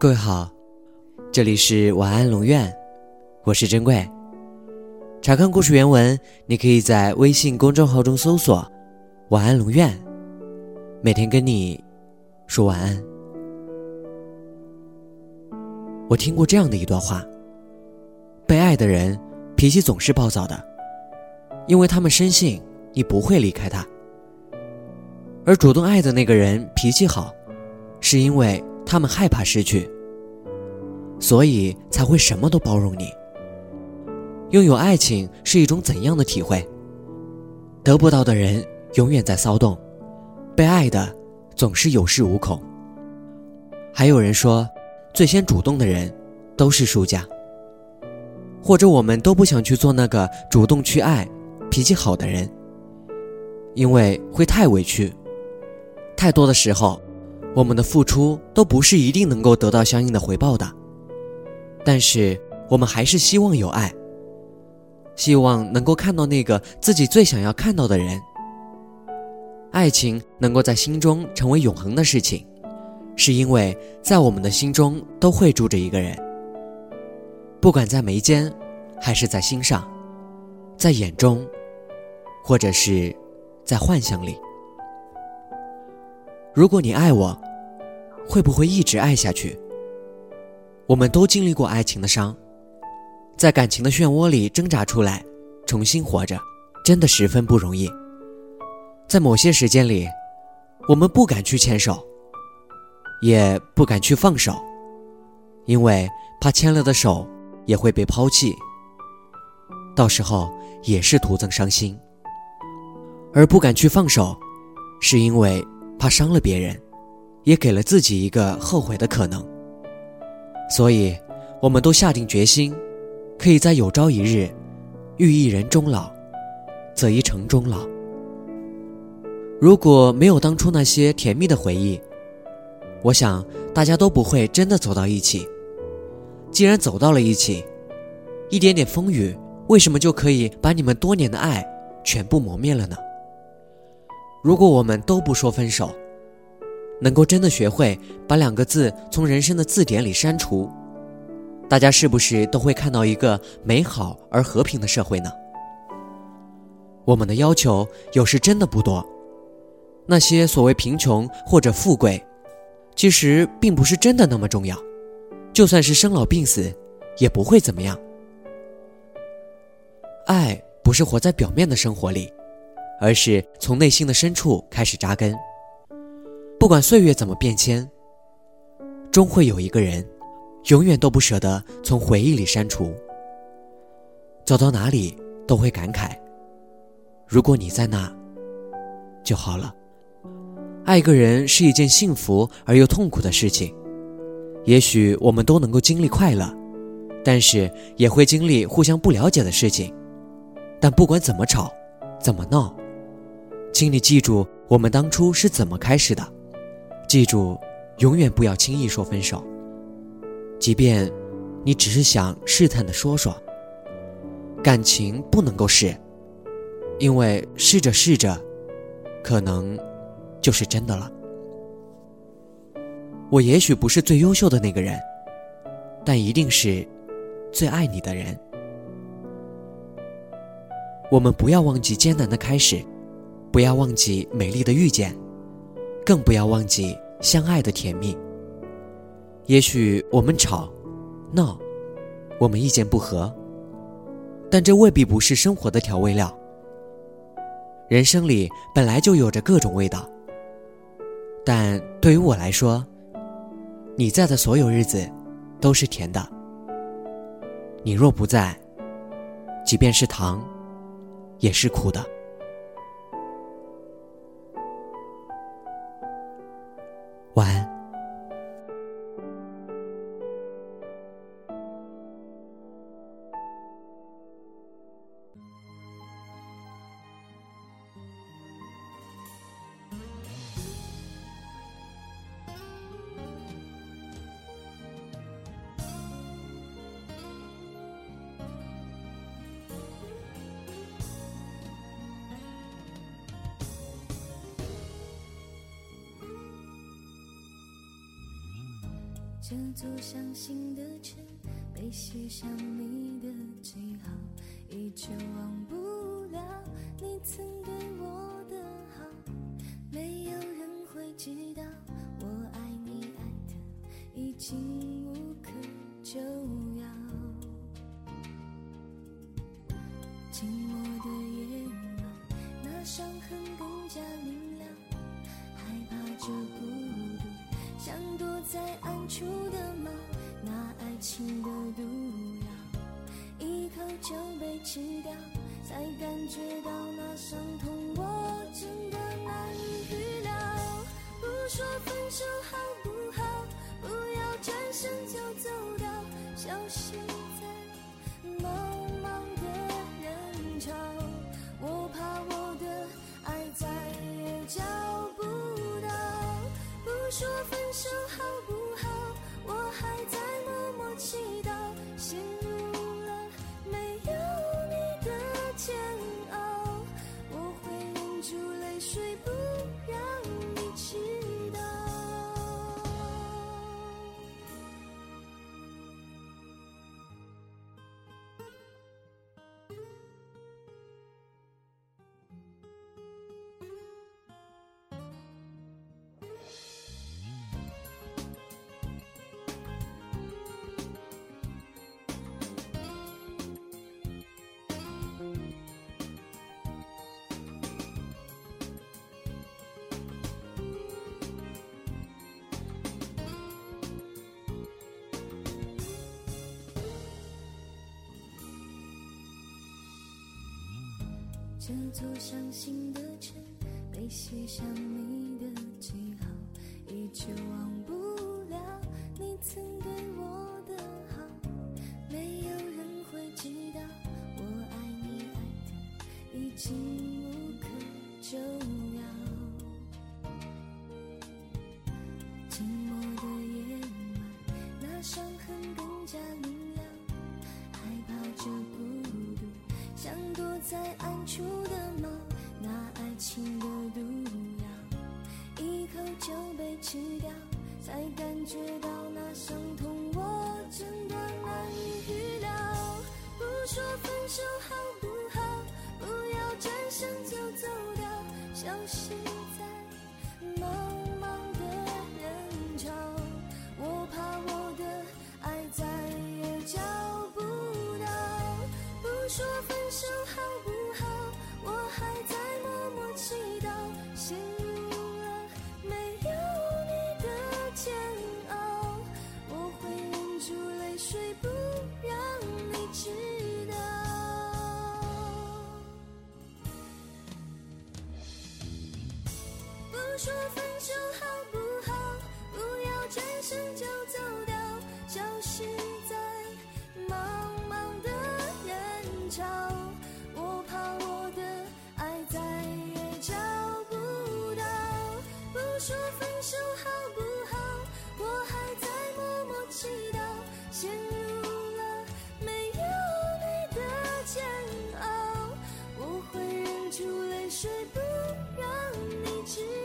各位好，这里是晚安龙院，我是珍贵。查看故事原文，你可以在微信公众号中搜索“晚安龙院”，每天跟你说晚安。我听过这样的一段话：被爱的人脾气总是暴躁的，因为他们深信你不会离开他；而主动爱的那个人脾气好，是因为。他们害怕失去，所以才会什么都包容你。拥有爱情是一种怎样的体会？得不到的人永远在骚动，被爱的总是有恃无恐。还有人说，最先主动的人都是输家。或者我们都不想去做那个主动去爱、脾气好的人，因为会太委屈。太多的时候。我们的付出都不是一定能够得到相应的回报的，但是我们还是希望有爱，希望能够看到那个自己最想要看到的人。爱情能够在心中成为永恒的事情，是因为在我们的心中都会住着一个人，不管在眉间，还是在心上，在眼中，或者是在幻想里。如果你爱我，会不会一直爱下去？我们都经历过爱情的伤，在感情的漩涡里挣扎出来，重新活着，真的十分不容易。在某些时间里，我们不敢去牵手，也不敢去放手，因为怕牵了的手也会被抛弃，到时候也是徒增伤心。而不敢去放手，是因为。怕伤了别人，也给了自己一个后悔的可能。所以，我们都下定决心，可以在有朝一日，遇一人终老，则一城终老。如果没有当初那些甜蜜的回忆，我想大家都不会真的走到一起。既然走到了一起，一点点风雨，为什么就可以把你们多年的爱全部磨灭了呢？如果我们都不说分手，能够真的学会把两个字从人生的字典里删除，大家是不是都会看到一个美好而和平的社会呢？我们的要求有时真的不多，那些所谓贫穷或者富贵，其实并不是真的那么重要，就算是生老病死，也不会怎么样。爱不是活在表面的生活里。而是从内心的深处开始扎根。不管岁月怎么变迁，终会有一个人，永远都不舍得从回忆里删除。走到哪里都会感慨：如果你在那，就好了。爱一个人是一件幸福而又痛苦的事情。也许我们都能够经历快乐，但是也会经历互相不了解的事情。但不管怎么吵，怎么闹。请你记住，我们当初是怎么开始的。记住，永远不要轻易说分手。即便你只是想试探的说说，感情不能够试，因为试着试着，可能就是真的了。我也许不是最优秀的那个人，但一定是最爱你的人。我们不要忘记艰难的开始。不要忘记美丽的遇见，更不要忘记相爱的甜蜜。也许我们吵、闹，我们意见不合，但这未必不是生活的调味料。人生里本来就有着各种味道，但对于我来说，你在的所有日子都是甜的。你若不在，即便是糖，也是苦的。这座伤心的城，被写上你的记号，依旧忘不了你曾对我的好。没有人会知道，我爱你爱的已经在暗处的猫，那爱情的毒药，一口就被吃掉，才感觉到那伤痛，我真的难以预料。不说分手好不好？不要转身就走掉，消失在茫茫的人潮。我怕我的爱再也找不到。不说分手好？这座伤心的城，没写上你的记号，依旧忘不了你曾对我的好。没有人会知道，我爱你爱的已经无可救药。吃掉，才感觉到那伤痛，我真的难以预料。不说分手好不好？不要转身就走掉，消失在茫住泪水，不让你知道。不说分手好不好？不要转身就走掉，消失在茫茫的人潮。我怕我的爱再也找不到。不说却不让你知道。